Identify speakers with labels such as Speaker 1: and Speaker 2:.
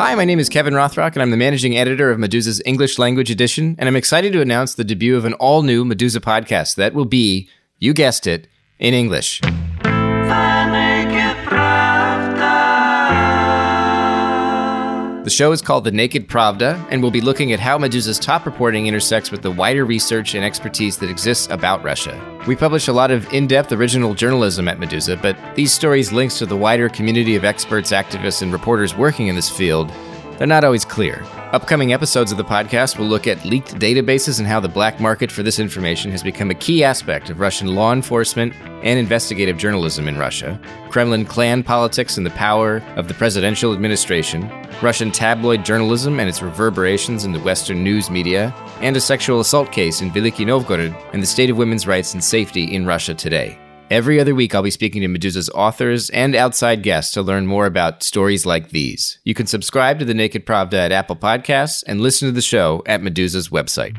Speaker 1: Hi, my name is Kevin Rothrock, and I'm the managing editor of Meduza's English language edition. And I'm excited to announce the debut of an all new Meduza podcast that will be, you guessed it, in English. The show is called The Naked Pravda, and we'll be looking at how Meduza's top reporting intersects with the wider research and expertise that exists about Russia. We publish a lot of in depth original journalism at Meduza, but these stories' links to the wider community of experts, activists, and reporters working in this field, they're not always clear. Upcoming episodes of the podcast will look at leaked databases and how the black market for this information has become a key aspect of Russian law enforcement and investigative journalism in Russia, Kremlin clan politics and the power of the presidential administration, Russian tabloid journalism and its reverberations in the Western news media, and a sexual assault case in Veliky Novgorod and the state of women's rights and safety in Russia today. Every other week, I'll be speaking to Meduza's authors and outside guests to learn more about stories like these. You can subscribe to The Naked Pravda at Apple Podcasts and listen to the show at Meduza's website.